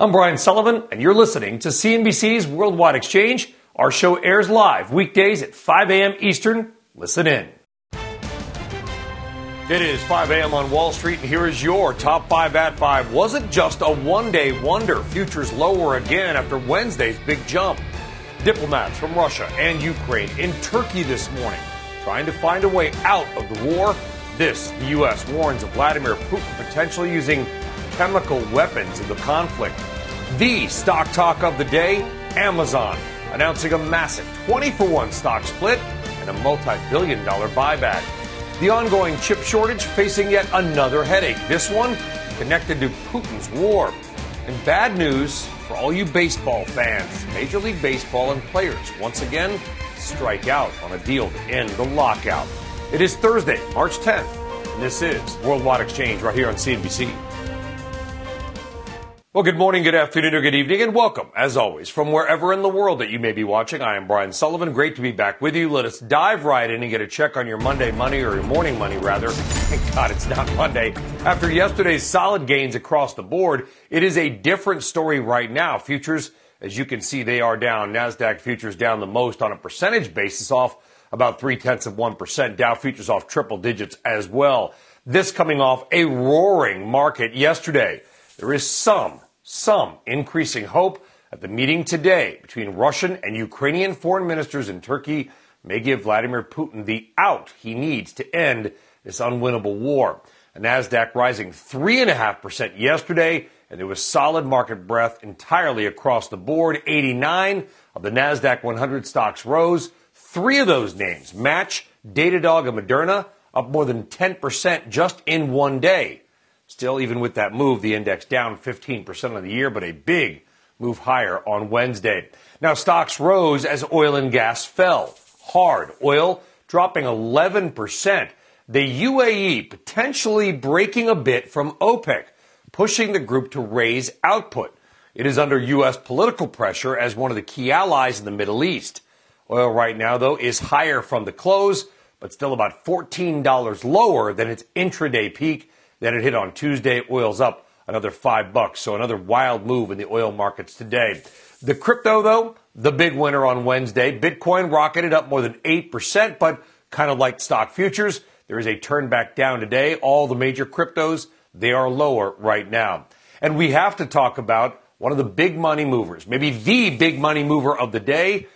I'm Brian Sullivan, and you're listening to CNBC's Worldwide Exchange. Our show airs live weekdays at 5 a.m. Eastern. Listen in. It is 5 a.m. on Wall Street, and here is your top five at five. Wasn't just a one day wonder. Futures lower again after Wednesday's big jump. Diplomats from Russia and Ukraine in Turkey this morning trying to find a way out of the war. This, the U.S. warns of Vladimir Putin potentially using chemical weapons in the conflict. The stock talk of the day Amazon announcing a massive 20 for 1 stock split and a multi billion dollar buyback. The ongoing chip shortage facing yet another headache, this one connected to Putin's war. And bad news for all you baseball fans Major League Baseball and players once again strike out on a deal to end the lockout. It is Thursday, March 10th, and this is Worldwide Exchange right here on CNBC. Well, good morning, good afternoon, or good evening, and welcome, as always, from wherever in the world that you may be watching. I am Brian Sullivan. Great to be back with you. Let us dive right in and get a check on your Monday money, or your morning money, rather. Thank God it's not Monday. After yesterday's solid gains across the board, it is a different story right now. Futures, as you can see, they are down. NASDAQ futures down the most on a percentage basis, off about three tenths of 1%. Dow futures off triple digits as well. This coming off a roaring market yesterday. There is some some increasing hope that the meeting today between Russian and Ukrainian foreign ministers in Turkey may give Vladimir Putin the out he needs to end this unwinnable war. The NASDAQ rising 3.5% yesterday, and there was solid market breadth entirely across the board. 89 of the NASDAQ 100 stocks rose. Three of those names match Datadog and Moderna, up more than 10% just in one day. Still, even with that move, the index down 15% on the year, but a big move higher on Wednesday. Now, stocks rose as oil and gas fell hard. Oil dropping 11%. The UAE potentially breaking a bit from OPEC, pushing the group to raise output. It is under U.S. political pressure as one of the key allies in the Middle East. Oil right now, though, is higher from the close, but still about $14 lower than its intraday peak then it hit on Tuesday. Oil's up another five bucks. So another wild move in the oil markets today. The crypto, though, the big winner on Wednesday. Bitcoin rocketed up more than 8%, but kind of like stock futures, there is a turn back down today. All the major cryptos, they are lower right now. And we have to talk about one of the big money movers, maybe the big money mover of the day,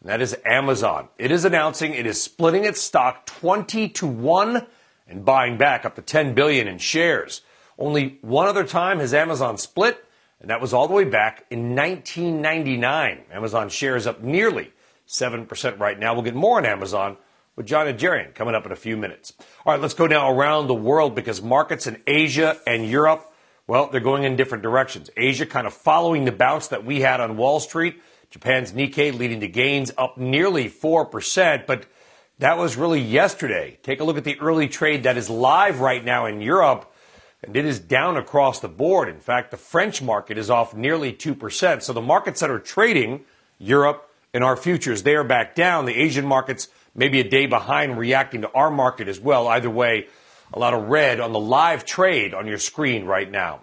and that is Amazon. It is announcing it is splitting its stock 20 to 1 and buying back up to 10 billion in shares. Only one other time has Amazon split, and that was all the way back in 1999. Amazon shares up nearly 7% right now. We'll get more on Amazon with Jon Najarian coming up in a few minutes. All right, let's go now around the world because markets in Asia and Europe, well, they're going in different directions. Asia kind of following the bounce that we had on Wall Street. Japan's Nikkei leading to gains up nearly 4%, but that was really yesterday. Take a look at the early trade that is live right now in Europe, and it is down across the board. In fact, the French market is off nearly 2%. So the markets that are trading, Europe and our futures, they are back down. The Asian markets maybe a day behind reacting to our market as well. Either way, a lot of red on the live trade on your screen right now.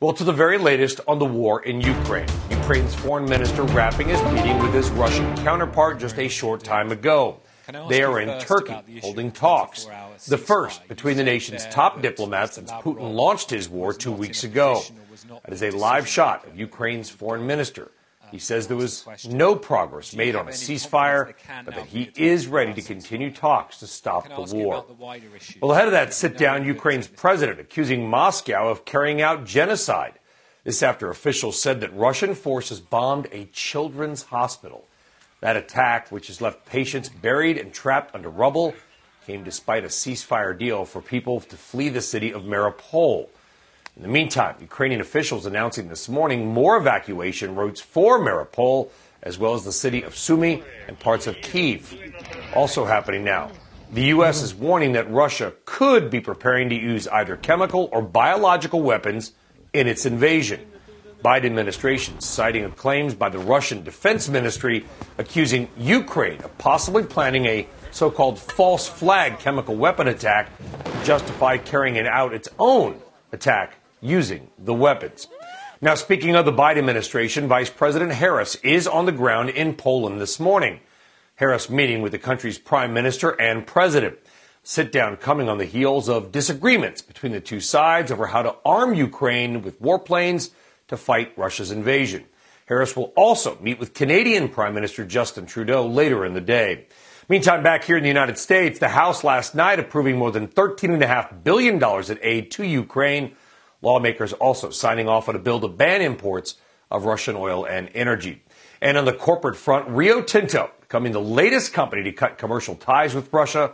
Well, to the very latest on the war in Ukraine. Ukraine's foreign minister wrapping his meeting with his Russian counterpart just a short time ago. They are in Turkey holding talks, the first between the nation's top diplomats since Putin launched his war two weeks ago. That is a live shot of Ukraine's foreign minister. He says there was no progress made on a ceasefire, but that he is ready to continue talks to stop the war. Well, ahead of that sit down, Ukraine's president accusing Moscow of carrying out genocide. This after officials said that Russian forces bombed a children's hospital. That attack, which has left patients buried and trapped under rubble, came despite a ceasefire deal for people to flee the city of Mariupol. In the meantime, Ukrainian officials announcing this morning more evacuation routes for Mariupol, as well as the city of Sumy and parts of Kiev. Also happening now. The U.S. is warning that Russia could be preparing to use either chemical or biological weapons in its invasion. Biden administration citing claims by the Russian Defense Ministry accusing Ukraine of possibly planning a so-called false flag chemical weapon attack to justify carrying out its own attack using the weapons. Now, speaking of the Biden administration, Vice President Harris is on the ground in Poland this morning. Harris meeting with the country's prime minister and president. Sit down coming on the heels of disagreements between the two sides over how to arm Ukraine with warplanes to fight Russia's invasion. Harris will also meet with Canadian Prime Minister Justin Trudeau later in the day. Meantime, back here in the United States, the House last night approving more than $13.5 billion in aid to Ukraine. Lawmakers also signing off on a bill to ban imports of Russian oil and energy. And on the corporate front, Rio Tinto, becoming the latest company to cut commercial ties with Russia,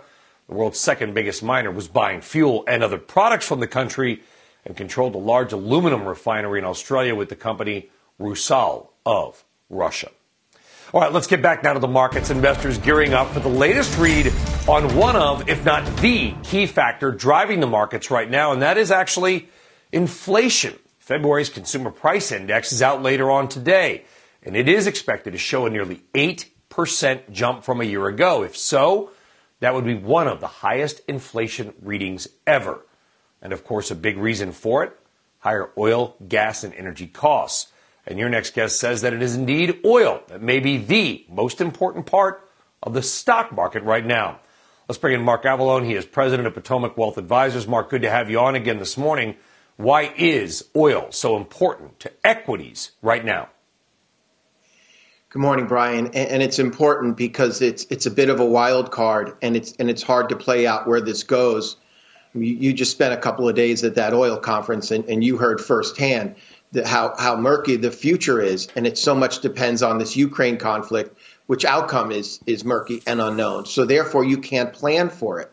the world's second biggest miner, was buying fuel and other products from the country and controlled a large aluminum refinery in Australia with the company Rusal of Russia. All right, let's get back now to the markets. Investors gearing up for the latest read on one of, if not the key factor driving the markets right now, and that is actually inflation. February's consumer price index is out later on today, and it is expected to show a nearly 8% jump from a year ago. If so, that would be one of the highest inflation readings ever. And of course, a big reason for it higher oil, gas, and energy costs. And your next guest says that it is indeed oil that may be the most important part of the stock market right now. Let's bring in Mark Avallone. He is president of Potomac Wealth Advisors. Mark, good to have you on again this morning. Why is oil so important to equities right now? Good morning, Brian. And it's important because it's it's a bit of a wild card, and it's and it's hard to play out where this goes. You just spent a couple of days at that oil conference, and, and you heard firsthand how how murky the future is, and it so much depends on this Ukraine conflict, which outcome is is murky and unknown. So therefore, you can't plan for it.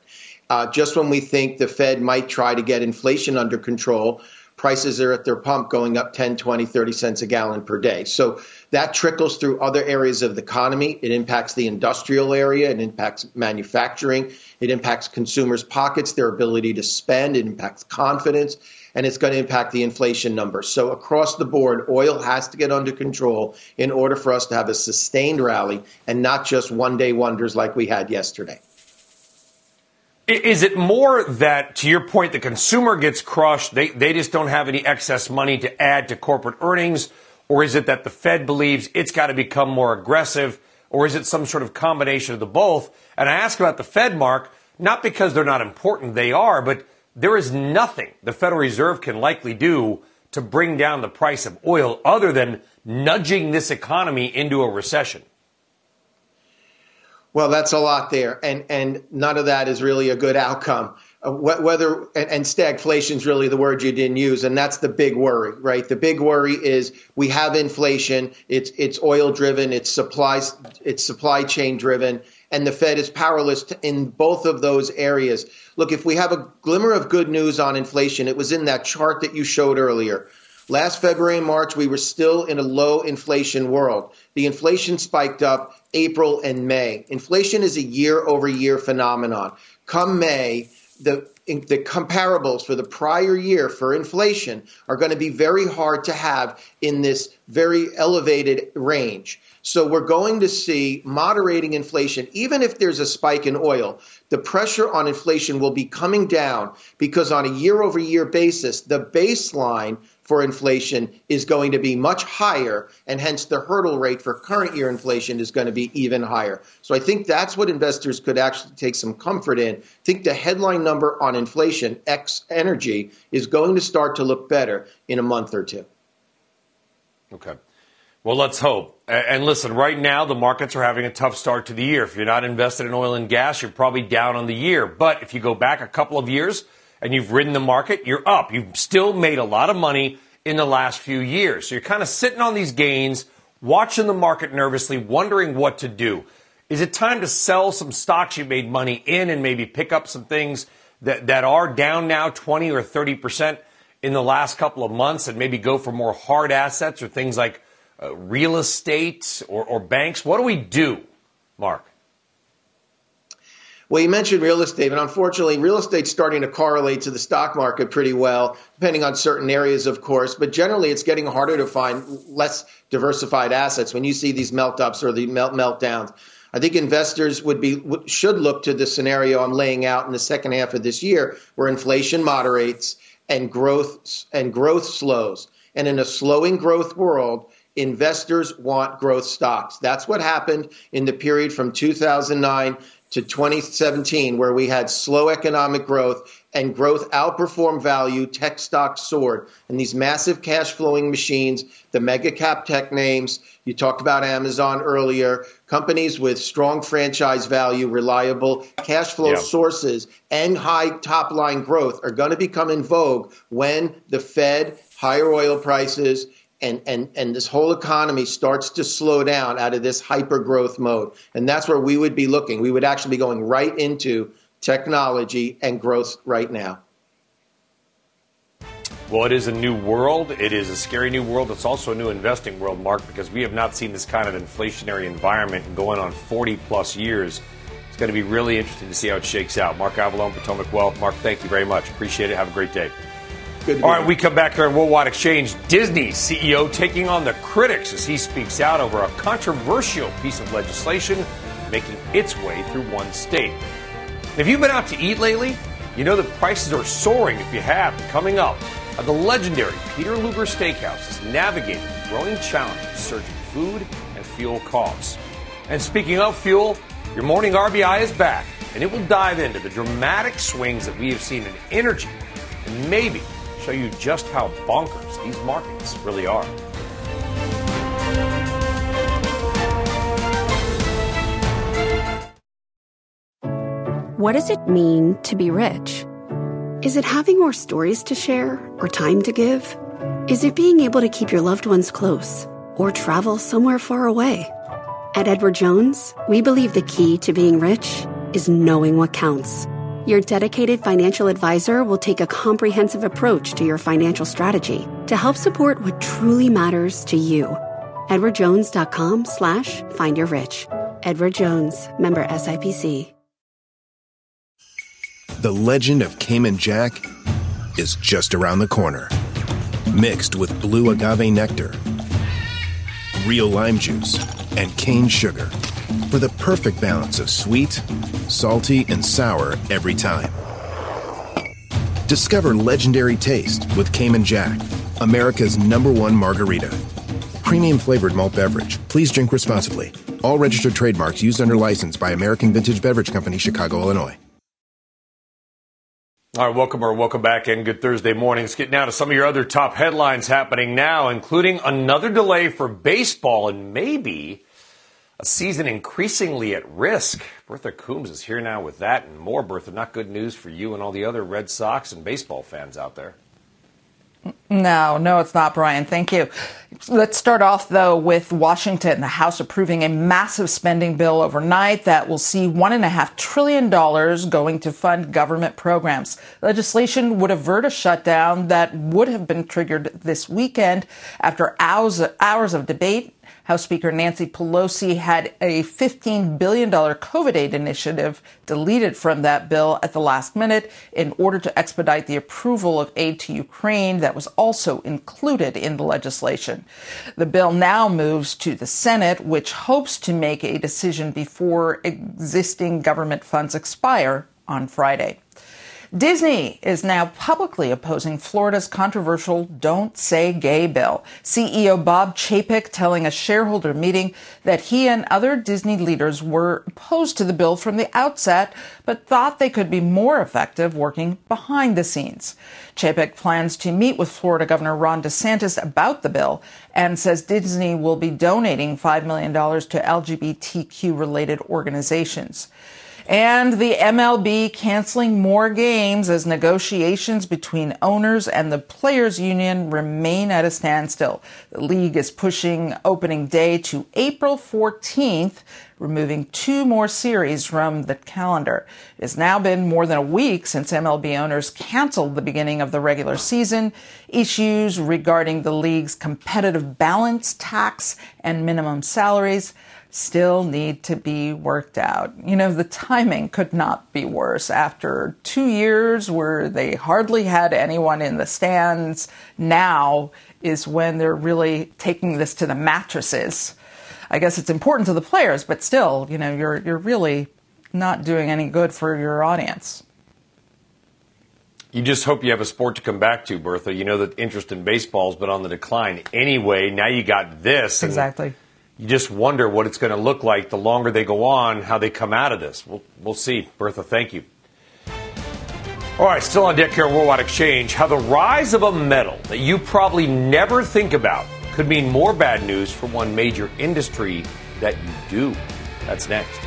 Uh, just when we think the Fed might try to get inflation under control, prices are at their pump going up 10, 20, 30 cents a gallon per day. So that trickles through other areas of the economy. It impacts the industrial area, it impacts manufacturing, it impacts consumers' pockets, their ability to spend, it impacts confidence and it's going to impact the inflation number. So across the board, oil has to get under control in order for us to have a sustained rally and not just one day wonders like we had yesterday. Is it more that, to your point, the consumer gets crushed, they, they just don't have any excess money to add to corporate earnings? Or is it that the Fed believes it's got to become more aggressive? Or is it some sort of combination of the both? And I ask about the Fed, Mark, not because they're not important, they are, but there is nothing the Federal Reserve can likely do to bring down the price of oil other than nudging this economy into a recession. Well, that's a lot there, and and none of that is really a good outcome. Uh, whether and, and stagflation is really the word you didn't use, and that's the big worry, right? The big worry is we have inflation. It's it's oil driven. It's supply it's supply chain driven, and the Fed is powerless to, in both of those areas. Look, if we have a glimmer of good news on inflation, it was in that chart that you showed earlier. Last February and March, we were still in a low inflation world. The inflation spiked up April and May. Inflation is a year over year phenomenon. Come May, the the comparables for the prior year for inflation are going to be very hard to have in this very elevated range. So we're going to see moderating inflation, even if there's a spike in oil. The pressure on inflation will be coming down because on a year over year basis, the baseline for inflation is going to be much higher, and hence the hurdle rate for current year inflation is going to be even higher. So I think that's what investors could actually take some comfort in. I think the headline number on inflation, X energy, is going to start to look better in a month or two. Okay. Well, let's hope. And listen, right now the markets are having a tough start to the year. If you're not invested in oil and gas, you're probably down on the year. But if you go back a couple of years, and you've ridden the market, you're up. You've still made a lot of money in the last few years. So you're kind of sitting on these gains, watching the market nervously, wondering what to do. Is it time to sell some stocks you made money in and maybe pick up some things that, that are down now 20 or 30%? in the last couple of months and maybe go for more hard assets or things like uh, real estate or, or banks? What do we do, Mark? Well, you mentioned real estate, and unfortunately, real estate's starting to correlate to the stock market pretty well, depending on certain areas, of course. But generally, it's getting harder to find less diversified assets when you see these melt ups or the melt meltdowns. I think investors would be should look to the scenario I'm laying out in the second half of this year, where inflation moderates and growth and growth slows. And in a slowing growth world, investors want growth stocks. That's what happened in the period from 2009 to 2017, where we had slow economic growth and growth outperformed value, tech stocks soared. And these massive cash flowing machines, the mega cap tech names, you talked about Amazon earlier, companies with strong franchise value, reliable cash flow yeah. sources, and high top line growth are going to become in vogue when the Fed, higher oil prices, and, and, and this whole economy starts to slow down out of this hyper growth mode. And that's where we would be looking. We would actually be going right into technology and growth right now. Well, it is a new world. It is a scary new world. It's also a new investing world, Mark, because we have not seen this kind of inflationary environment going on 40 plus years. It's going to be really interesting to see how it shakes out. Mark Avallone, Potomac Wealth. Mark, thank you very much. Appreciate it. Have a great day. Good All right, we come back here on Worldwide Exchange. Disney CEO taking on the critics as he speaks out over a controversial piece of legislation making its way through one state. If you've been out to eat lately, you know that prices are soaring if you have. Coming up, uh, the legendary Peter Luger Steakhouse is navigating the growing challenge of surging food and fuel costs. And speaking of fuel, your morning RBI is back, and it will dive into the dramatic swings that we have seen in energy and maybe show you just how bonkers these markets really are. What does it mean to be rich? Is it having more stories to share or time to give? Is it being able to keep your loved ones close or travel somewhere far away? At Edward Jones, we believe the key to being rich is knowing what counts your dedicated financial advisor will take a comprehensive approach to your financial strategy to help support what truly matters to you. EdwardJones.com slash find your rich. Edward Jones, member SIPC. The legend of Cayman Jack is just around the corner. Mixed with blue agave nectar, real lime juice, and cane sugar for the perfect balance of sweet, salty, and sour every time. Discover legendary taste with Cayman Jack, America's number one margarita. Premium flavored malt beverage. Please drink responsibly. All registered trademarks used under license by American Vintage Beverage Company, Chicago, Illinois. All right, welcome or welcome back and good Thursday morning. Let's get now to some of your other top headlines happening now, including another delay for baseball and maybe a season increasingly at risk. Bertha Coombs is here now with that and more. Bertha, not good news for you and all the other Red Sox and baseball fans out there. No, no, it's not, Brian. Thank you. Let's start off, though, with Washington, the House approving a massive spending bill overnight that will see $1.5 trillion going to fund government programs. Legislation would avert a shutdown that would have been triggered this weekend after hours, hours of debate House Speaker Nancy Pelosi had a $15 billion COVID aid initiative deleted from that bill at the last minute in order to expedite the approval of aid to Ukraine that was also included in the legislation. The bill now moves to the Senate, which hopes to make a decision before existing government funds expire on Friday. Disney is now publicly opposing Florida's controversial Don't Say Gay bill. CEO Bob Chapek telling a shareholder meeting that he and other Disney leaders were opposed to the bill from the outset, but thought they could be more effective working behind the scenes. Chapek plans to meet with Florida Governor Ron DeSantis about the bill and says Disney will be donating $5 million to LGBTQ related organizations. And the MLB canceling more games as negotiations between owners and the players union remain at a standstill. The league is pushing opening day to April 14th. Removing two more series from the calendar. It has now been more than a week since MLB owners canceled the beginning of the regular season. Issues regarding the league's competitive balance tax and minimum salaries still need to be worked out. You know, the timing could not be worse. After two years where they hardly had anyone in the stands, now is when they're really taking this to the mattresses. I guess it's important to the players, but still, you know, you're you're really not doing any good for your audience. You just hope you have a sport to come back to, Bertha. You know that interest in baseball's been on the decline anyway. Now you got this. Exactly you just wonder what it's going to look like the longer they go on, how they come out of this. We'll, we'll see. Bertha, thank you. All right, still on deck here at Worldwide Exchange, how the rise of a metal that you probably never think about could mean more bad news for one major industry that you do. That's next.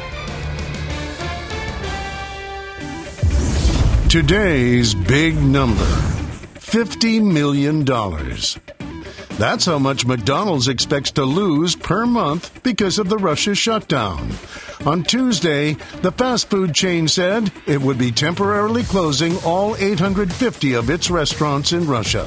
Today's big number $50 million. That's how much McDonald's expects to lose per month because of the Russia shutdown. On Tuesday, the fast food chain said it would be temporarily closing all 850 of its restaurants in Russia.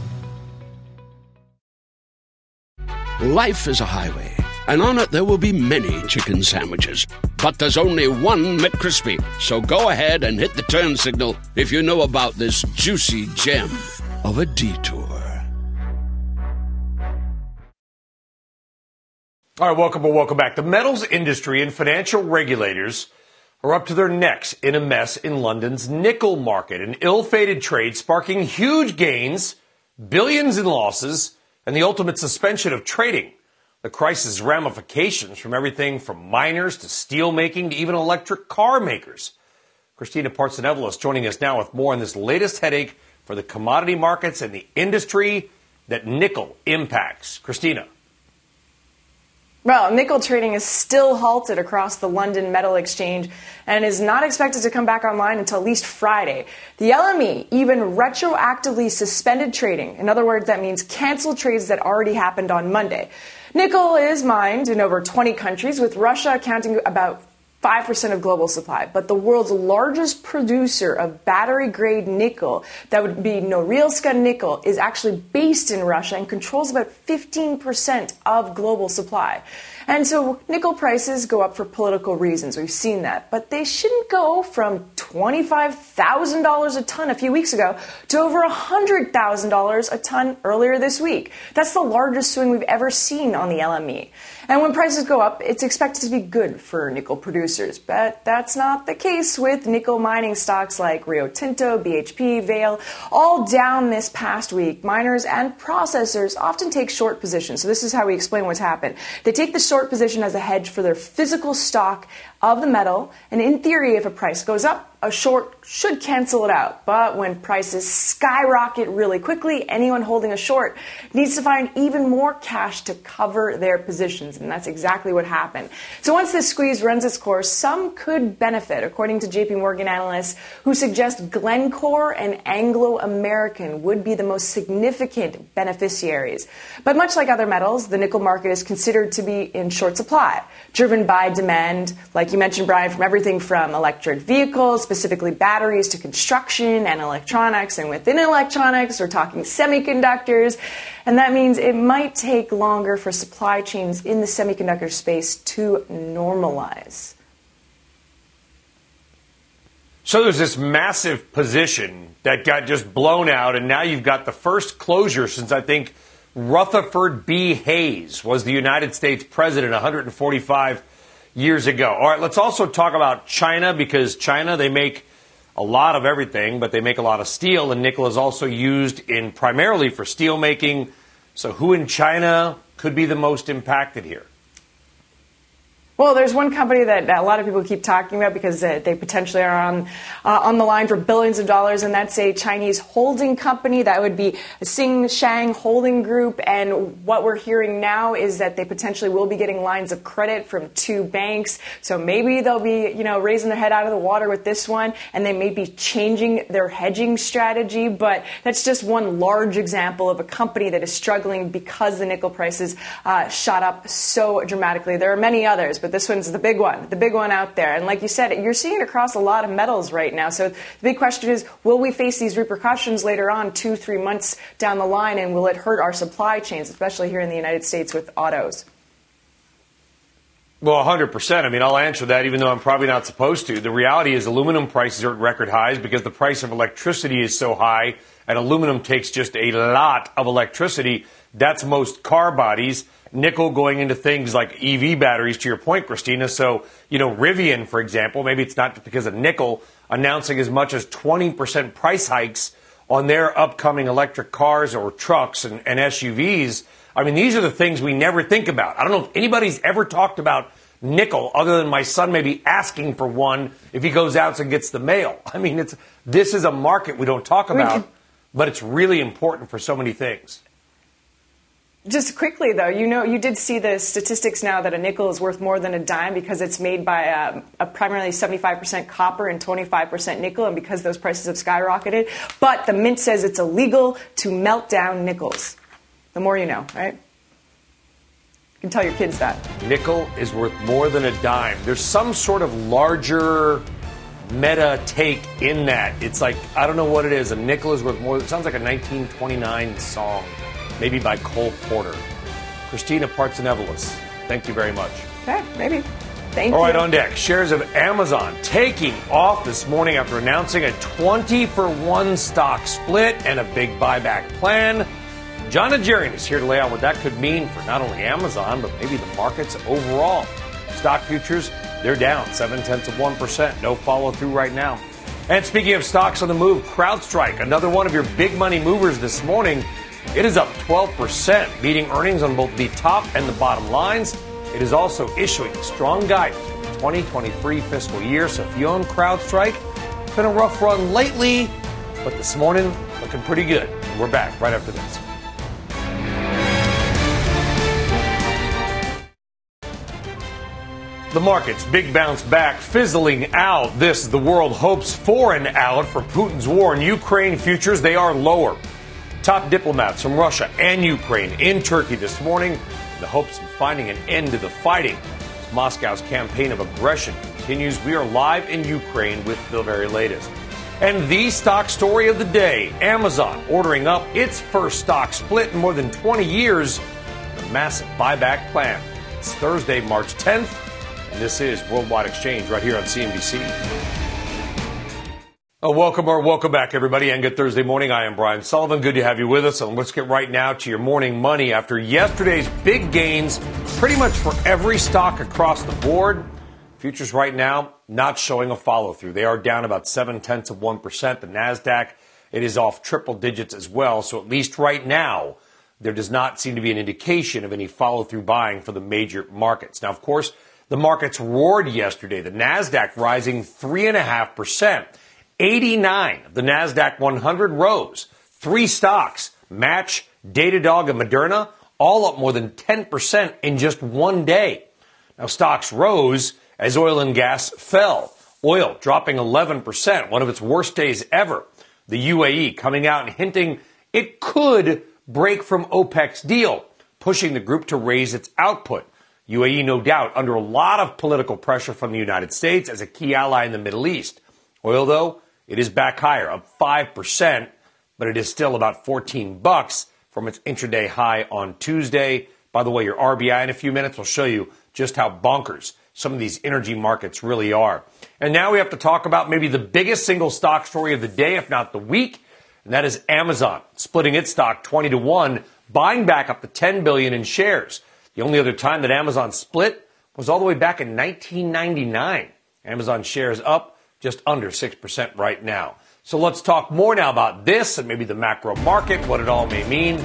Life is a highway and on it there will be many chicken sandwiches. But there's only one McCrispy. So go ahead and hit the turn signal if you know about this juicy gem of a detour. All right, welcome or welcome back. The metals industry and financial regulators are up to their necks in a mess in London's nickel market. An ill fated trade sparking huge gains, billions in losses, and the ultimate suspension of trading the crisis ramifications from everything from miners to steel making to even electric car makers. Christina Partsinevelos joining us now with more on this latest headache for the commodity markets and the industry that nickel impacts. Christina. Well, nickel trading is still halted across the London Metal Exchange and is not expected to come back online until at least Friday. The LME even retroactively suspended trading. In other words, that means canceled trades that already happened on Monday. Nickel is mined in over 20 countries, with Russia accounting about 5% of global supply. But the world's largest producer of battery grade nickel, that would be Norilsk Nickel, is actually based in Russia and controls about 15% of global supply. And so nickel prices go up for political reasons. We've seen that. But they shouldn't go from $25,000 a ton a few weeks ago to over $100,000 a ton earlier this week. That's the largest swing we've ever seen on the LME. And when prices go up, it's expected to be good for nickel producers. But that's not the case with nickel mining stocks like Rio Tinto, BHP, Vale, all down this past week. Miners and processors often take short positions. So this is how we explain what's happened. They take the short position as a hedge for their physical stock of the metal. And in theory, if a price goes up, a short should cancel it out. But when prices skyrocket really quickly, anyone holding a short needs to find even more cash to cover their positions. And that's exactly what happened. So once this squeeze runs its course, some could benefit, according to JP Morgan analysts who suggest Glencore and Anglo American would be the most significant beneficiaries. But much like other metals, the nickel market is considered to be in short supply, driven by demand, like you mentioned, Brian, from everything from electric vehicles specifically batteries to construction and electronics. And within electronics, we're talking semiconductors. And that means it might take longer for supply chains in the semiconductor space to normalize. So there's this massive position that got just blown out, and now you've got the first closure since I think Rutherford B. Hayes was the United States president 145 years ago. All right, let's also talk about China because China, they make a lot of everything, but they make a lot of steel, and nickel is also used in primarily for steel making. So, who in China could be the most impacted here? Well, there's one company that a lot of people keep talking about because uh, they potentially are on uh, on the line for billions of dollars, and that's a Chinese holding company. That would be Tsingshan Holding Group. And what we're hearing now is that they potentially will be getting lines of credit from two banks. So maybe they'll be, you know, raising their head out of the water with this one, and they may be changing their hedging strategy. But that's just one large example of a company that is struggling because the nickel prices uh, shot up so dramatically. There are many others, but this one's the big one, the big one out there. And like you said, you're seeing it across a lot of metals right now. So the big question is, will we face these repercussions later on, two, three months down the line, and will it hurt our supply chains, especially here in the United States with autos? Well, 100%. I mean, I'll answer that even though I'm probably not supposed to. The reality is aluminum prices are at record highs because the price of electricity is so high, and aluminum takes just a lot of electricity. That's most car bodies nickel going into things like EV batteries, to your point, Christina. So, you know, Rivian, for example, maybe it's not because of nickel, announcing as much as 20% price hikes on their upcoming electric cars or trucks and, and SUVs. I mean, these are the things we never think about. I don't know if anybody's ever talked about nickel other than my son maybe asking for one if he goes out and gets the mail. I mean, it's this is a market we don't talk about, but it's really important for so many things. Just quickly, though, you know, you did see the statistics now that a nickel is worth more than a dime because it's made by a, um, a primarily 75% copper and 25% nickel, and because those prices have skyrocketed. But the mint says it's illegal to melt down nickels. The more you know, right? You can tell your kids that. Nickel is worth more than a dime. There's some sort of larger meta take in that. It's like, I don't know what it is. A nickel is worth more. It sounds like a 1929 song maybe by Cole Porter. Christina Partsinevelos, thank you very much. Okay, maybe. Thank All you. right, on deck, shares of Amazon taking off this morning after announcing a 20 for 1 stock split and a big buyback plan. Jon Najarian is here to lay out what that could mean for not only Amazon, but maybe the markets overall. Stock futures, they're down 7 tenths of 1%. No follow through right now. And speaking of stocks on the move, CrowdStrike, another one of your big money movers this morning, it is up 12%, beating earnings on both the top and the bottom lines. It is also issuing strong guidance for the 2023 fiscal year. So if you own CrowdStrike, it's been a rough run lately, but this morning looking pretty good. we're back right after this. The markets, big bounce back, fizzling out. This, the world hopes for an out for Putin's war in Ukraine futures. They are lower. Top diplomats from Russia and Ukraine in Turkey this morning in the hopes of finding an end to the fighting. As Moscow's campaign of aggression continues, we are live in Ukraine with the very latest. And the stock story of the day Amazon ordering up its first stock split in more than 20 years, a massive buyback plan. It's Thursday, March 10th, and this is Worldwide Exchange right here on CNBC. Uh, welcome or welcome back, everybody, and good Thursday morning. I am Brian Sullivan. Good to have you with us. And let's get right now to your morning money. After yesterday's big gains, pretty much for every stock across the board, futures right now not showing a follow through. They are down about seven tenths of one percent. The Nasdaq it is off triple digits as well. So at least right now, there does not seem to be an indication of any follow through buying for the major markets. Now, of course, the markets roared yesterday. The Nasdaq rising three and a half percent. 89 of the NASDAQ 100 rose. Three stocks, Match, Datadog, and Moderna, all up more than 10% in just one day. Now, stocks rose as oil and gas fell. Oil dropping 11%, one of its worst days ever. The UAE coming out and hinting it could break from OPEC's deal, pushing the group to raise its output. UAE, no doubt, under a lot of political pressure from the United States as a key ally in the Middle East. Oil, though, it is back higher, up 5%, but it is still about 14 bucks from its intraday high on Tuesday. By the way, your RBI in a few minutes will show you just how bonkers some of these energy markets really are. And now we have to talk about maybe the biggest single stock story of the day, if not the week, and that is Amazon splitting its stock 20 to 1, buying back up to 10 billion in shares. The only other time that Amazon split was all the way back in 1999. Amazon shares up just under 6% right now. So let's talk more now about this and maybe the macro market, what it all may mean.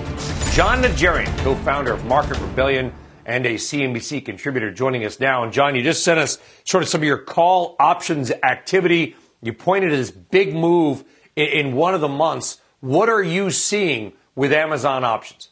Jon Najarian, co-founder of Market Rebellion and a CNBC contributor joining us now. And Jon, you just sent us sort of some of your call options activity. You pointed at this big move in, in one of the months. What are you seeing with Amazon options?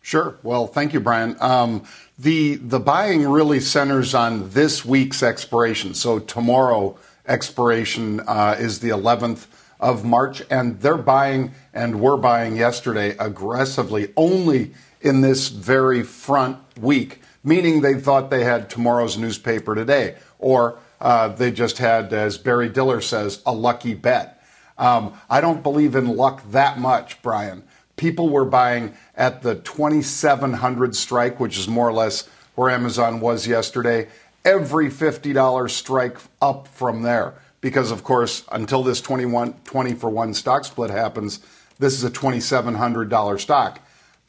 Sure. Well, thank you, Brian. Um, the the buying really centers on this week's expiration. So tomorrow expiration uh, is the 11th of March, and they're buying and we're buying yesterday aggressively only in this very front week, meaning they thought they had tomorrow's newspaper today, or uh, they just had, as Barry Diller says, a lucky bet. Um, I don't believe in luck that much, Brian. People were buying at the 2700 strike, which is more or less where Amazon was yesterday. Every $50 strike up from there. Because, of course, until this 21, 20 for 1 stock split happens, this is a $2,700 stock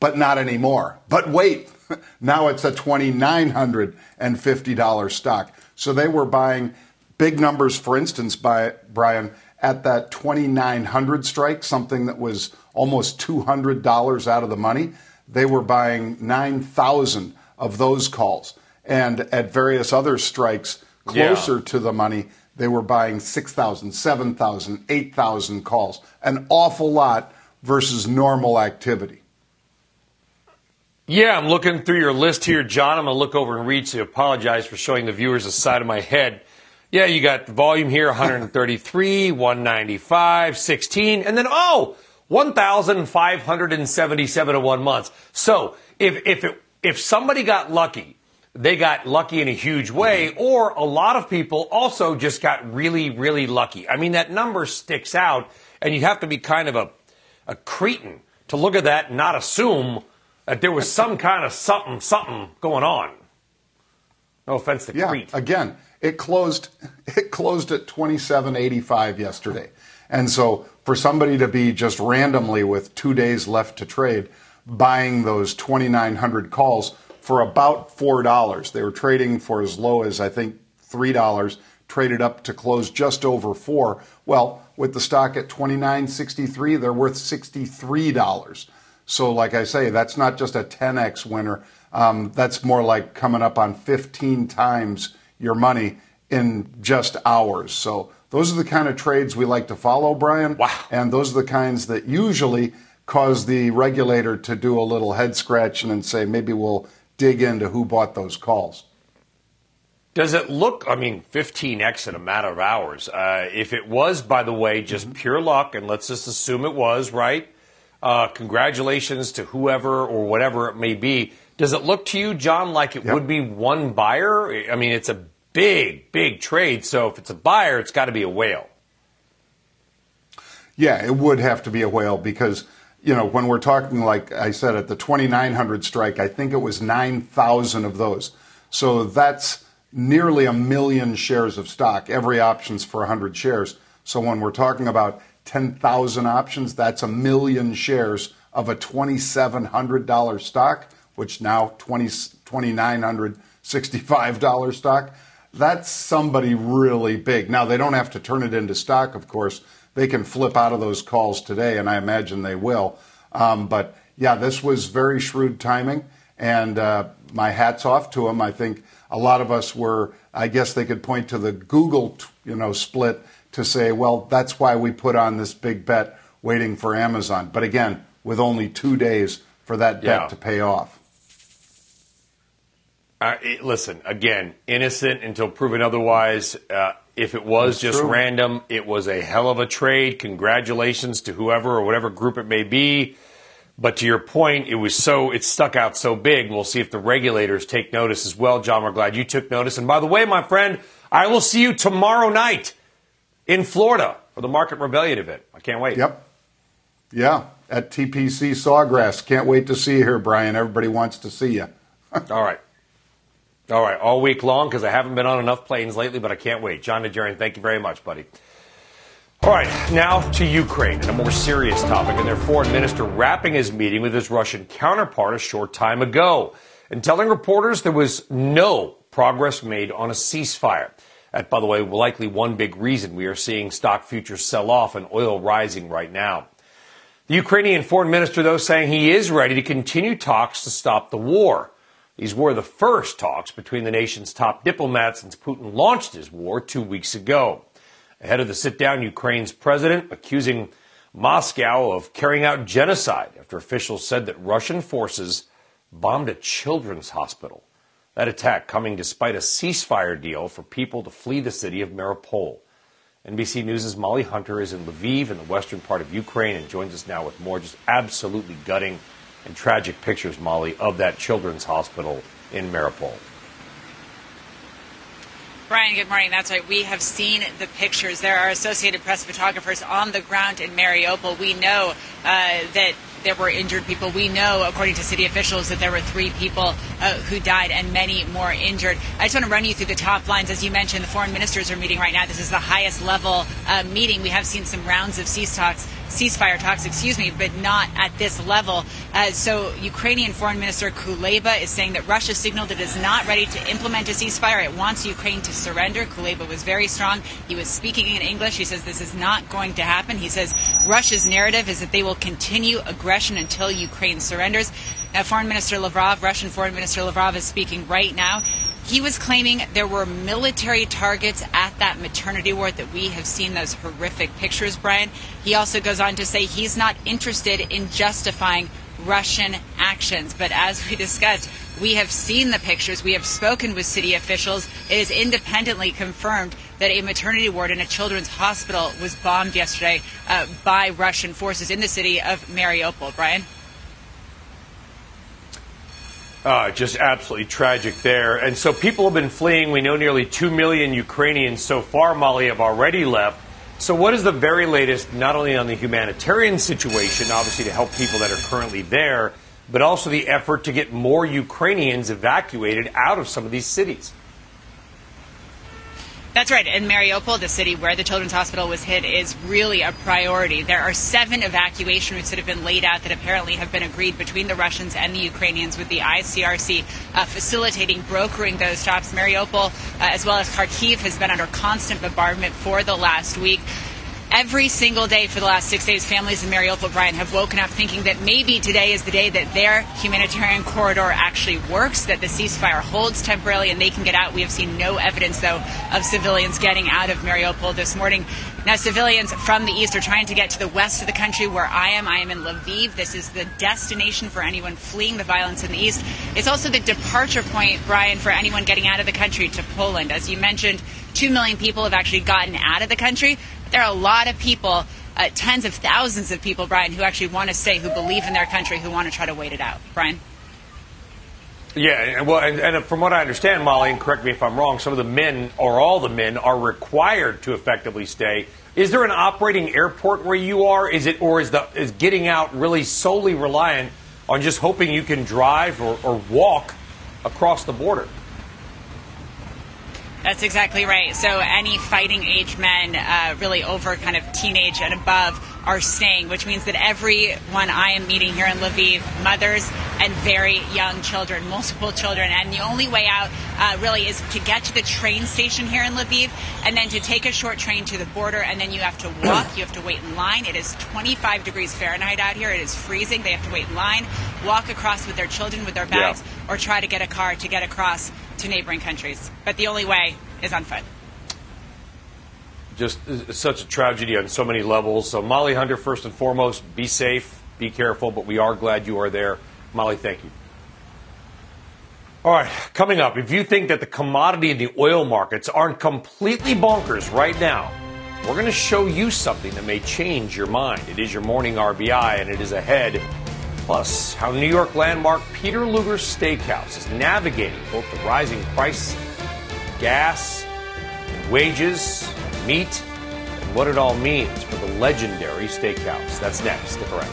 but not anymore. But wait, now it's a $2,950 stock. So they were buying big numbers, for instance, by Brian, at that 2,900 strike, something that was almost $200 out of the money. They were buying 9,000 of those calls. And at various other strikes closer yeah. to the money, they were buying 6,000, 7,000, 8,000 calls. An awful lot versus normal activity. Yeah, I'm looking through your list here, Jon. I'm going to look over and read, so apologize for showing the viewers the side of my head. Yeah, you got the volume here 133, 195, 16, and then, oh, 1,577 in one month. So if, if, it, if somebody got lucky, they got lucky in a huge way, or a lot of people also just got really, really lucky. I mean, that number sticks out, and you have to be kind of a, a cretin to look at that and not assume that there was some kind of something, something going on. No offense to yeah, Crete. Again, it closed it closed at 27.85 yesterday. And so for somebody to be just randomly with 2 days left to trade buying those 2900 calls for about $4. They were trading for as low as I think $3, traded up to close just over 4. Well, with the stock at 29.63, they're worth $63. So, like I say, that's not just a 10x winner. Um, that's more like coming up on 15 times your money in just hours. So, those are the kind of trades we like to follow, Brian. Wow. And those are the kinds that usually cause the regulator to do a little head scratching and say, maybe we'll dig into who bought those calls. Does it look, I mean, 15x in a matter of hours? Uh, if it was, by the way, just mm-hmm. pure luck, and let's just assume it was, right? Uh, congratulations to whoever or whatever it may be. Does it look to you, Jon, like it yep. would be one buyer? I mean, it's a big, big trade. So if it's a buyer, it's got to be a whale. Yeah, it would have to be a whale because, you know, when we're talking, like I said, at the 2,900 strike, I think it was 9,000 of those. So that's nearly a million shares of stock. Every option's for 100 shares. So when we're talking about 10,000 options, that's a million shares of a $2,700 stock, which now $20, $2,965 stock. That's somebody really big. Now, they don't have to turn it into stock, of course. They can flip out of those calls today, and I imagine they will. Um, but yeah, this was very shrewd timing, and uh, my hat's off to them. I think a lot of us were, I guess they could point to the Google, you know, split to say, well, that's why we put on this big bet waiting for Amazon. But again, with only two days for that bet yeah. to pay off. Uh, it, listen, again, innocent until proven otherwise. Uh, if it was that's just true. random, it was a hell of a trade. Congratulations to whoever or whatever group it may be. But to your point, it was so it stuck out so big. We'll see if the regulators take notice as well. Jon, we're glad you took notice. And by the way, my friend, I will see you tomorrow night in Florida for the Market Rebellion event. I can't wait. Yep. Yeah, at TPC Sawgrass. Can't wait to see you here, Brian. Everybody wants to see you. All right. All right, all week long because I haven't been on enough planes lately, but I can't wait. Jon Najarian, thank you very much, buddy. All right, now to Ukraine and a more serious topic, and their foreign minister wrapping his meeting with his Russian counterpart a short time ago and telling reporters there was no progress made on a ceasefire. That, by the way, likely one big reason we are seeing stock futures sell off and oil rising right now. The Ukrainian foreign minister, though, saying he is ready to continue talks to stop the war. These were the first talks between the nation's top diplomats since Putin launched his war two weeks ago. Ahead of the sit down, Ukraine's president accusing Moscow of carrying out genocide after officials said that Russian forces bombed a children's hospital. That attack coming despite a ceasefire deal for people to flee the city of Mariupol. NBC News' Molly Hunter is in Lviv in the western part of Ukraine and joins us now with more just absolutely gutting and tragic pictures, Molly, of that children's hospital in Mariupol. Brian, good morning. That's right. We have seen the pictures. There are Associated Press photographers on the ground in Mariupol. We know uh, that there were injured people. We know, according to city officials, that there were three people uh, who died and many more injured. I just want to run you through the top lines. As you mentioned, the foreign ministers are meeting right now. This is the highest level uh, meeting. We have seen some rounds of cease talks ceasefire talks, excuse me, but not at this level. Uh, so Ukrainian Foreign Minister Kuleba is saying that Russia signaled it is not ready to implement a ceasefire. It wants Ukraine to surrender. Kuleba was very strong. He was speaking in English. He says this is not going to happen. He says Russia's narrative is that they will continue aggression until Ukraine surrenders. Now, Foreign Minister Lavrov, Russian Foreign Minister Lavrov, is speaking right now. He was claiming there were military targets at that maternity ward that we have seen those horrific pictures, Brian. He also goes on to say he's not interested in justifying Russian actions. But as we discussed, we have seen the pictures. We have spoken with city officials. It is independently confirmed that a maternity ward in a children's hospital was bombed yesterday uh, by Russian forces in the city of Mariupol. Brian? Uh, just absolutely tragic there. And so people have been fleeing. We know nearly 2 million Ukrainians so far, Molly, have already left. So, what is the very latest, not only on the humanitarian situation, obviously to help people that are currently there, but also the effort to get more Ukrainians evacuated out of some of these cities? That's right. And Mariupol, the city where the Children's Hospital was hit, is really a priority. There are seven evacuation routes that have been laid out that apparently have been agreed between the Russians and the Ukrainians, with the ICRC uh, facilitating, brokering those stops. Mariupol, uh, as well as Kharkiv, has been under constant bombardment for the last week every single day for the last six days, families in Mariupol, Brian, have woken up thinking that maybe today is the day that their humanitarian corridor actually works, that the ceasefire holds temporarily and they can get out. We have seen no evidence, though, of civilians getting out of Mariupol this morning. Now, civilians from the east are trying to get to the west of the country where I am. I am in Lviv. This is the destination for anyone fleeing the violence in the east. It's also the departure point, Brian, for anyone getting out of the country to Poland. As you mentioned, two million people have actually gotten out of the country. There are a lot of people, uh, tens of thousands of people, Brian, who actually want to stay, who believe in their country, who want to try to wait it out. Brian? Yeah, well, and, and, from what I understand, Molly, and correct me if I'm wrong, some of the men, or all the men, are required to effectively stay. Is there an operating airport where you are? Is it, or is the is getting out really solely reliant on just hoping you can drive or, or walk across the border? That's exactly right. So any fighting age men, uh, really over kind of teenage and above, are staying, which means that everyone I am meeting here in Lviv, mothers and very young children, multiple children, and the only way out uh, really is to get to the train station here in Lviv, and then to take a short train to the border, and then you have to walk. You have to wait in line. It is 25 degrees Fahrenheit out here. It is freezing. They have to wait in line, walk across with their children with their bags, yeah. or try to get a car to get across to neighboring countries. But the only way is on foot just uh, such a tragedy on so many levels. So, Molly Hunter, first and foremost, be safe, be careful, but we are glad you are there. Molly, thank you. All right, coming up, if you think that the commodity and the oil markets aren't completely bonkers right now, we're going to show you something that may change your mind. It is your morning RBI, and it is ahead. Plus, how New York landmark Peter Luger's Steakhouse is navigating both the rising price, of gas, and wages, meat, and what it all means for the legendary steakhouse. That's next. Stick around.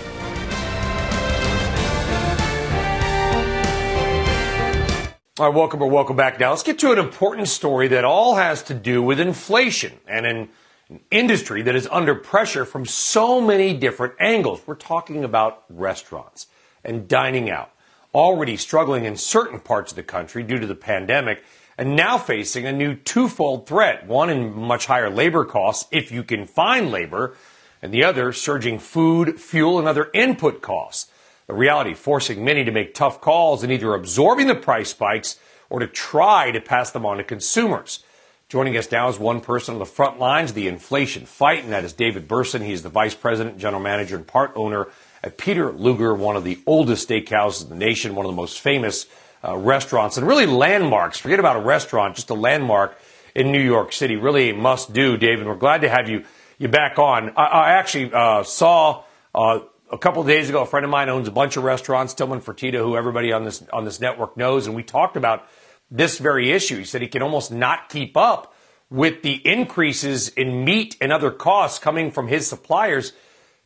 All right, welcome or welcome back now. Let's get to an important story that all has to do with inflation and an, an industry that is under pressure from so many different angles. We're talking about restaurants and dining out, already struggling in certain parts of the country due to the pandemic and now facing a new twofold threat. One in much higher labor costs, if you can find labor, and the other, surging food, fuel, and other input costs. The reality forcing many to make tough calls and either absorbing the price spikes or to try to pass them on to consumers. Joining us now is one person on the front lines of the inflation fight, and that is David Berson. He's the vice president, general manager, and part owner at Peter Luger, one of the oldest steakhouses in the nation, one of the most famous uh, restaurants, and really landmarks. Forget about a restaurant, just a landmark in New York City. Really a must do, David. We're glad to have you you back on. I, I actually uh, saw uh, a couple days ago a friend of mine owns a bunch of restaurants, Tillman Fertitta, who everybody on this on this network knows, and we talked about this very issue. He said he can almost not keep up with the increases in meat and other costs coming from his suppliers.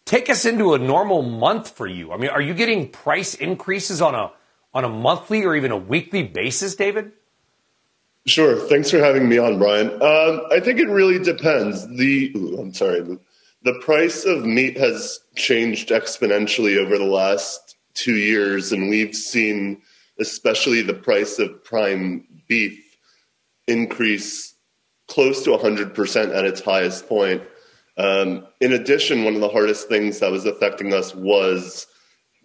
Take us into a normal month for you. I mean, are you getting price increases on a on a monthly or even a weekly basis, David? Sure. Thanks for having me on, Brian. Um, I think it really depends. The ooh, I'm sorry. The price of meat has changed exponentially over the last two years, and we've seen, especially the price of prime beef, increase close to 100% at its highest point. Um, in addition, one of the hardest things that was affecting us was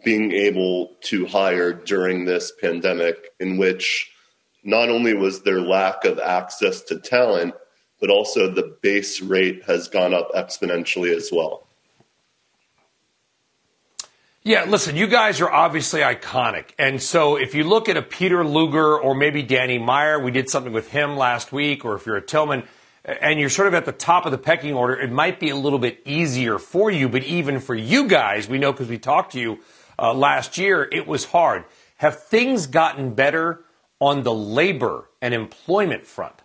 being able to hire during this pandemic, in which not only was there lack of access to talent, but also the base rate has gone up exponentially as well. Yeah, listen, you guys are obviously iconic. And so if you look at a Peter Luger or maybe Danny Meyer, we did something with him last week, or if you're a Tillman, and you're sort of at the top of the pecking order, it might be a little bit easier for you. But even for you guys, we know because we talked to you uh, last year, it was hard. Have things gotten better on the labor and employment front?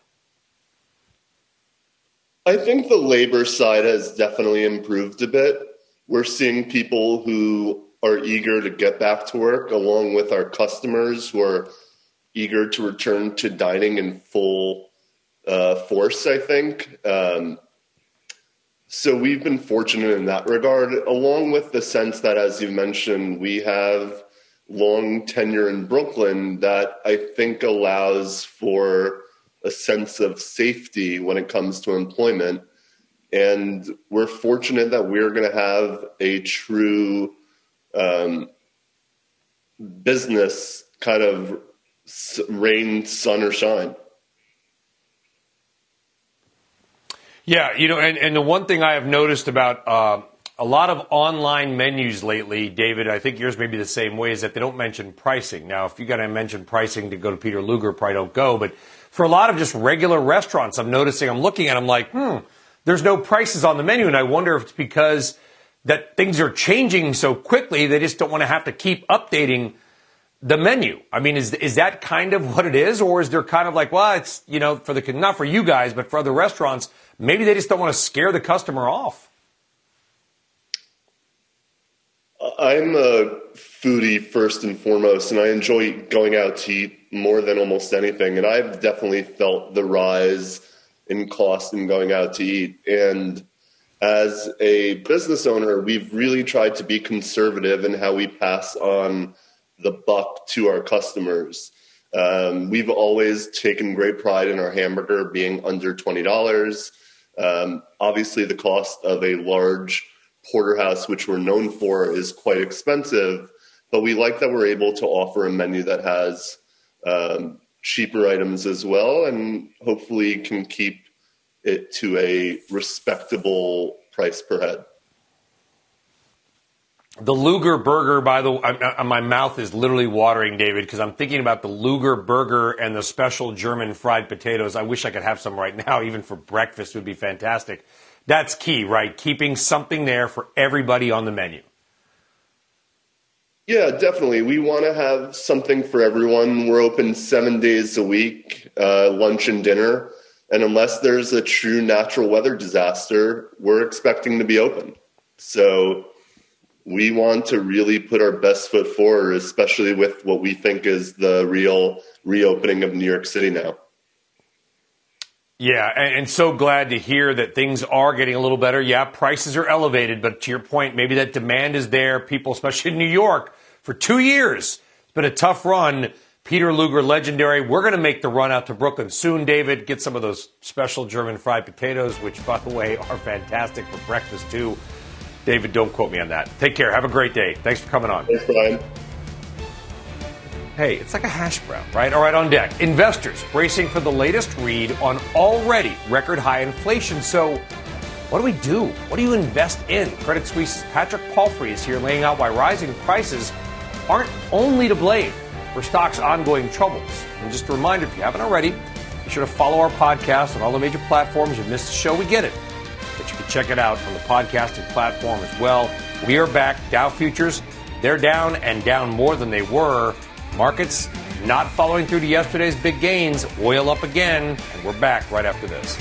I think the labor side has definitely improved a bit. We're seeing people who are eager to get back to work, along with our customers who are eager to return to dining in full uh, force, I think. Um, so we've been fortunate in that regard, along with the sense that, as you mentioned, we have long tenure in Brooklyn that I think allows for a sense of safety when it comes to employment. And we're fortunate that we're going to have a true um, business kind of rain, sun, or shine. Yeah, you know, and, and the one thing I have noticed about uh, a lot of online menus lately, David, I think yours may be the same way, is that they don't mention pricing. Now, if you got to mention pricing to go to Peter Luger, probably don't go. But for a lot of just regular restaurants, I'm noticing, I'm looking at, I'm like, hmm, there's no prices on the menu. And I wonder if it's because that things are changing so quickly, they just don't want to have to keep updating the menu. I mean, is is that kind of what it is, or is there kind of like, well, it's you know, for the not for you guys, but for other restaurants, maybe they just don't want to scare the customer off. I'm a foodie first and foremost, and I enjoy going out to eat more than almost anything. And I've definitely felt the rise in cost in going out to eat. And as a business owner, we've really tried to be conservative in how we pass on the buck to our customers. Um, we've always taken great pride in our hamburger being under $20. Um, obviously, the cost of a large porterhouse, which we're known for, is quite expensive. But we like that we're able to offer a menu that has um, cheaper items as well, and hopefully can keep it to a respectable price per head. The Luger burger, by the way, my mouth is literally watering, David, because I'm thinking about the Luger burger and the special German fried potatoes. I wish I could have some right now, even for breakfast would be fantastic. That's key, right? Keeping something there for everybody on the menu. Yeah, definitely. We want to have something for everyone. We're open seven days a week, uh, lunch and dinner. And unless there's a true natural weather disaster, we're expecting to be open. So we want to really put our best foot forward, especially with what we think is the real reopening of New York City now. Yeah, and, so glad to hear that things are getting a little better. Yeah, prices are elevated, but to your point, maybe that demand is there. People, especially in New York, for two years, it's been a tough run. Peter Luger, legendary. We're going to make the run out to Brooklyn soon, David. Get some of those special German fried potatoes, which, by the way, are fantastic for breakfast, too. David, don't quote me on that. Take care. Have a great day. Thanks for coming on. Thanks, Brian. Hey, it's like a hash brown, right? All right, on deck. Investors bracing for the latest read on already record high inflation. So, what do we do? What do you invest in? Credit Suisse's Patrick Palfrey is here laying out why rising prices aren't only to blame for stocks' ongoing troubles. And just a reminder, if you haven't already, be sure to follow our podcast on all the major platforms. You've missed the show, we get it. But you can check it out on the podcasting platform as well. We are back. Dow futures, they're down and down more than they were. Markets not following through to yesterday's big gains. Oil up again, and we're back right after this.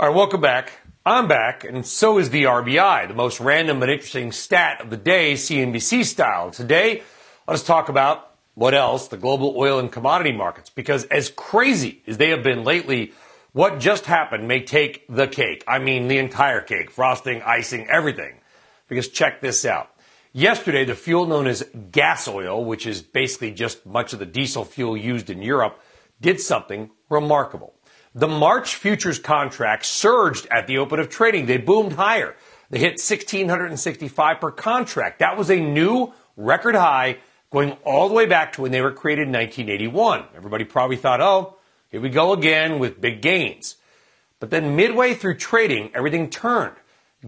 All right, welcome back. I'm back, and so is the RBI, the most random but interesting stat of the day, CNBC style. Today, let us talk about what else? The global oil and commodity markets. Because as crazy as they have been lately, what just happened may take the cake. I mean, the entire cake, frosting, icing, everything. Because check this out. Yesterday, the fuel known as gas oil, which is basically just much of the diesel fuel used in Europe, did something remarkable. The March futures contract surged at the open of trading. They boomed higher. They hit 1665 per contract. That was a new record high going all the way back to when they were created in 1981. Everybody probably thought, oh, here we go again with big gains. But then midway through trading, everything turned.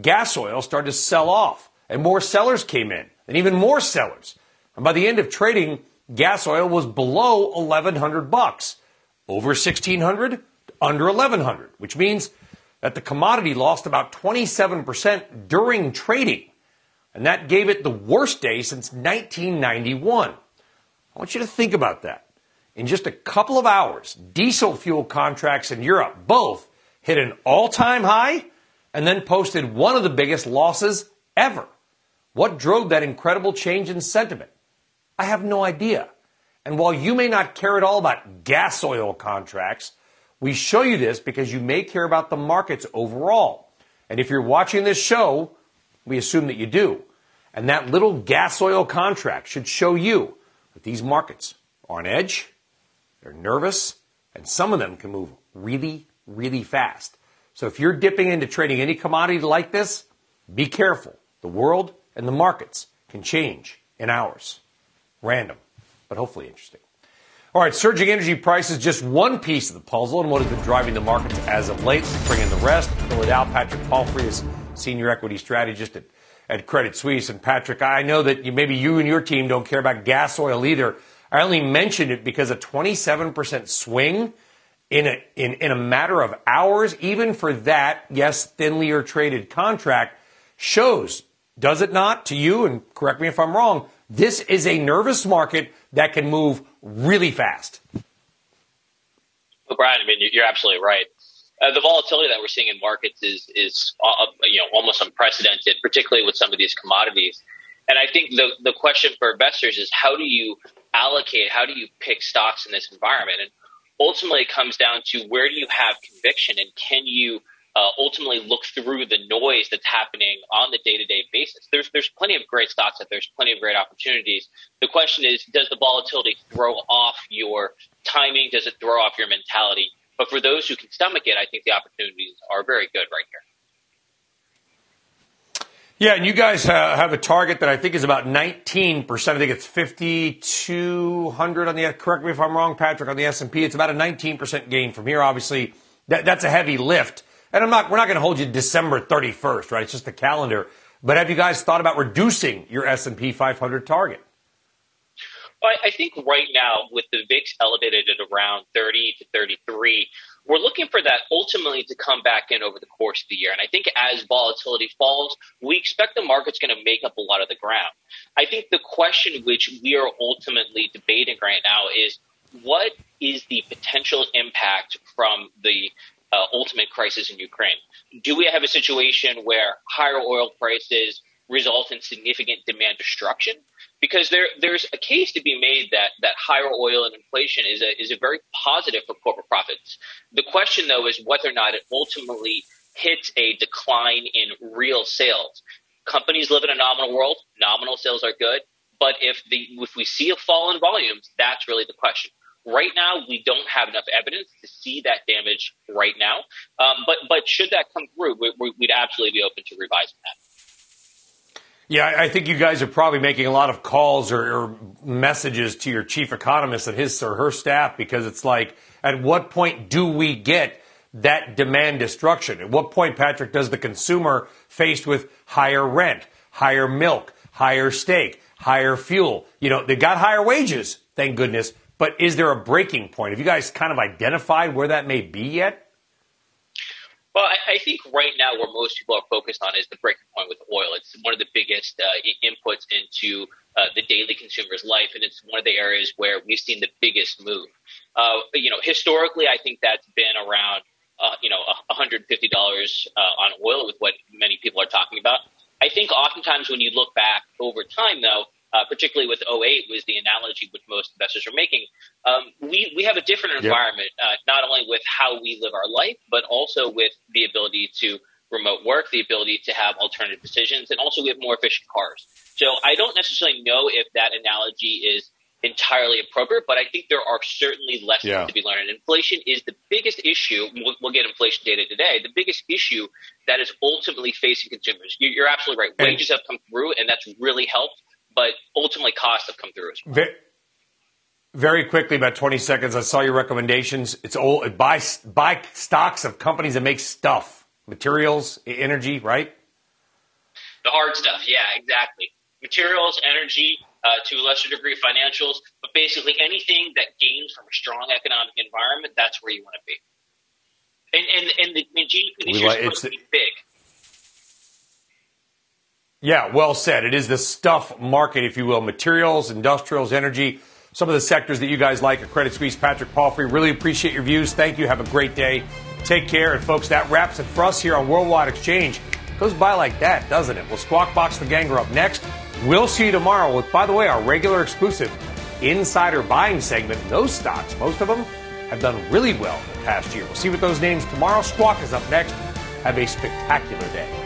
Gas oil started to sell off and more sellers came in, and even more sellers. And by the end of trading, gas oil was below 1100 bucks. Over 1600, under 1100, which means that the commodity lost about 27% during trading. And that gave it the worst day since 1991. I want you to think about that. In just a couple of hours, diesel fuel contracts in Europe both hit an all time high and then posted one of the biggest losses ever. What drove that incredible change in sentiment? I have no idea. And while you may not care at all about gas oil contracts, we show you this because you may care about the markets overall. And if you're watching this show, we assume that you do. And that little gas oil contract should show you that these markets are on edge, they're nervous, and some of them can move really, really fast. So if you're dipping into trading any commodity like this, be careful. The world and the markets can change in hours. Random, but hopefully interesting. All right, surging energy prices, just one piece of the puzzle and what has been driving the markets as of late. Let's bring in the rest. Fill it out. Patrick Palfrey is senior equity strategist at, at Credit Suisse. And Patrick, I know that you, maybe you and your team don't care about gas oil either. I only mentioned it because a 27% swing in a, in, in a matter of hours, even for that, yes, thinly or traded contract, shows does it not to you? And correct me if I'm wrong. This is a nervous market that can move really fast. Well, Brian, I mean, you're absolutely right. Uh, the volatility that we're seeing in markets is is uh, you know almost unprecedented, particularly with some of these commodities. And I think the the question for investors is how do you allocate, how do you pick stocks in this environment? And ultimately, it comes down to where do you have conviction, and can you uh, ultimately look through the noise that's happening on the day-to-day basis. There's there's plenty of great stocks out there's plenty of great opportunities. The question is, does the volatility throw off your timing? Does it throw off your mentality? But for those who can stomach it, I think the opportunities are very good right here. Yeah, and you guys have a target that I think is about 19%. I think it's 5,200 on the, correct me if I'm wrong, Patrick, on the S&P. It's about a 19% gain from here. Obviously, that, that's a heavy lift. And I'm not, we're not going to hold you December 31st, right? It's just the calendar. But have you guys thought about reducing your S&P 500 target? Well, I think right now with the VIX elevated at around 30 to 33, we're looking for that ultimately to come back in over the course of the year. And I think as volatility falls, we expect the market's going to make up a lot of the ground. I think the question which we are ultimately debating right now is what is the potential impact from the uh, ultimate crisis in Ukraine. Do we have a situation where higher oil prices result in significant demand destruction? Because there, there's a case to be made that, that higher oil and inflation is a, is a very positive for corporate profits. The question, though, is whether or not it ultimately hits a decline in real sales. Companies live in a nominal world. Nominal sales are good. But if the if we see a fall in volumes, that's really the question. Right now, we don't have enough evidence to see that damage right now. Um, but but should that come through, we, would absolutely be open to revising that. Yeah, I think you guys are probably making a lot of calls or, or messages to your chief economist and his or her staff because it's like, at what point do we get that demand destruction? At what point, Patrick, does the consumer faced with higher rent, higher milk, higher steak, higher fuel, you know, they got higher wages, thank goodness, but is there a breaking point? Have you guys kind of identified where that may be yet? Well, I, I, think right now where most people are focused on is the breaking point with oil. It's one of the biggest uh, inputs into uh, the daily consumer's life, and it's one of the areas where we've seen the biggest move. Uh, you know, historically, I think that's been around, uh, you know, $150 uh, on oil with what many people are talking about. I think oftentimes when you look back over time, though, uh, particularly with 08 was the analogy which most investors are making. Um, we, we have a different environment, uh, not only with how we live our life, but also with the ability to remote work, the ability to have alternative decisions, and also we have more efficient cars. So I don't necessarily know if that analogy is entirely appropriate, but I think there are certainly lessons yeah. to be learned. Inflation is the biggest issue. We'll, we'll, get inflation data today. The biggest issue that is ultimately facing consumers. You're absolutely right. Wages have come through, and that's really helped but ultimately costs have come through as well. Very, very quickly, about 20 seconds, I saw your recommendations. It's old, buy, buy stocks of companies that make stuff, materials, energy, right? The hard stuff, yeah, exactly. Materials, energy, uh, to a lesser degree, financials, but basically anything that gains from a strong economic environment, that's where you want to be. And, and, and the, the GDP is supposed to be big. Yeah, well said. It is the stuff market, if you will, materials, industrials, energy, some of the sectors that you guys like A Credit Suisse, Patrick Palfrey, really appreciate your views. Thank you. Have a great day. Take care. And folks, that wraps it for us here on Worldwide Exchange. Goes by like that, doesn't it? Well, Squawk Box the Gang are up next. We'll see you tomorrow with, by the way, our regular exclusive insider buying segment. Those stocks, most of them, have done really well in the past year. We'll see what those names tomorrow. Squawk is up next. Have a spectacular day.